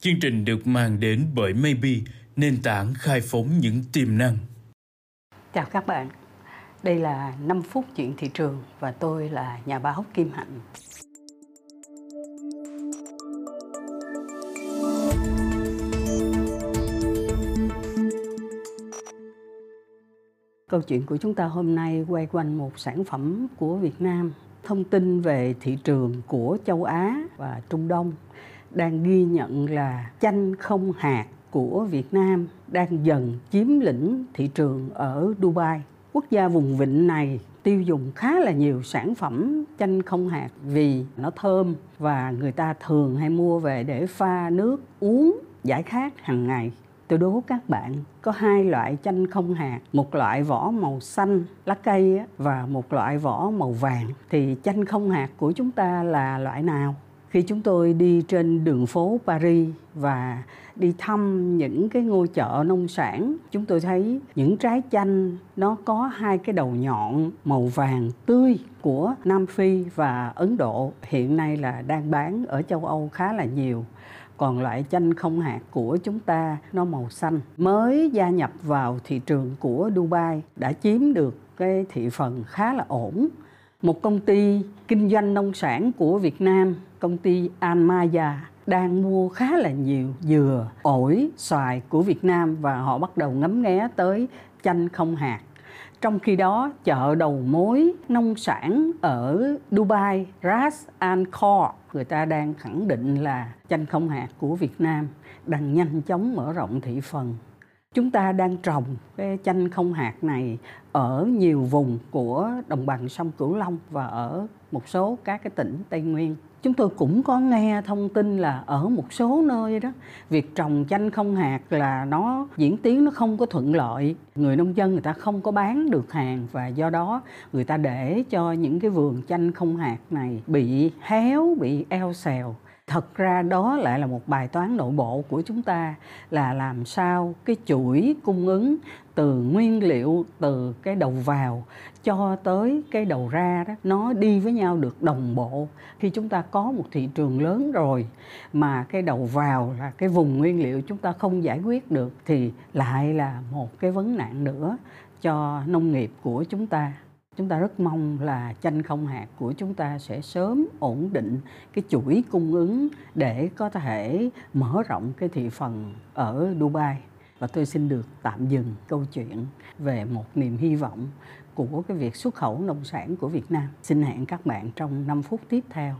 Chương trình được mang đến bởi Maybe, nền tảng khai phóng những tiềm năng. Chào các bạn, đây là 5 phút chuyện thị trường và tôi là nhà báo Kim Hạnh. Câu chuyện của chúng ta hôm nay quay quanh một sản phẩm của Việt Nam, thông tin về thị trường của châu Á và Trung Đông đang ghi nhận là chanh không hạt của Việt Nam đang dần chiếm lĩnh thị trường ở Dubai. Quốc gia vùng vịnh này tiêu dùng khá là nhiều sản phẩm chanh không hạt vì nó thơm và người ta thường hay mua về để pha nước uống giải khát hàng ngày. Tôi đố các bạn có hai loại chanh không hạt, một loại vỏ màu xanh lá cây và một loại vỏ màu vàng. Thì chanh không hạt của chúng ta là loại nào? Khi chúng tôi đi trên đường phố Paris và đi thăm những cái ngôi chợ nông sản chúng tôi thấy những trái chanh nó có hai cái đầu nhọn màu vàng tươi của Nam Phi và Ấn Độ hiện nay là đang bán ở châu Âu khá là nhiều. Còn loại chanh không hạt của chúng ta nó màu xanh. Mới gia nhập vào thị trường của Dubai đã chiếm được cái thị phần khá là ổn. Một công ty kinh doanh nông sản của Việt Nam, công ty Anmaya đang mua khá là nhiều dừa, ổi, xoài của Việt Nam và họ bắt đầu ngấm nghé tới chanh không hạt. Trong khi đó, chợ đầu mối nông sản ở Dubai, Ras Al Khor, người ta đang khẳng định là chanh không hạt của Việt Nam đang nhanh chóng mở rộng thị phần chúng ta đang trồng cái chanh không hạt này ở nhiều vùng của đồng bằng sông Cửu Long và ở một số các cái tỉnh Tây Nguyên. Chúng tôi cũng có nghe thông tin là ở một số nơi đó việc trồng chanh không hạt là nó diễn tiến nó không có thuận lợi. Người nông dân người ta không có bán được hàng và do đó người ta để cho những cái vườn chanh không hạt này bị héo, bị eo xèo thật ra đó lại là một bài toán nội bộ của chúng ta, là làm sao cái chuỗi cung ứng từ nguyên liệu, từ cái đầu vào cho tới cái đầu ra đó, nó đi với nhau được đồng bộ. Khi chúng ta có một thị trường lớn rồi mà cái đầu vào là cái vùng nguyên liệu chúng ta không giải quyết được thì lại là một cái vấn nạn nữa cho nông nghiệp của chúng ta chúng ta rất mong là chanh không hạt của chúng ta sẽ sớm ổn định cái chuỗi cung ứng để có thể mở rộng cái thị phần ở Dubai và tôi xin được tạm dừng câu chuyện về một niềm hy vọng của cái việc xuất khẩu nông sản của Việt Nam. Xin hẹn các bạn trong 5 phút tiếp theo.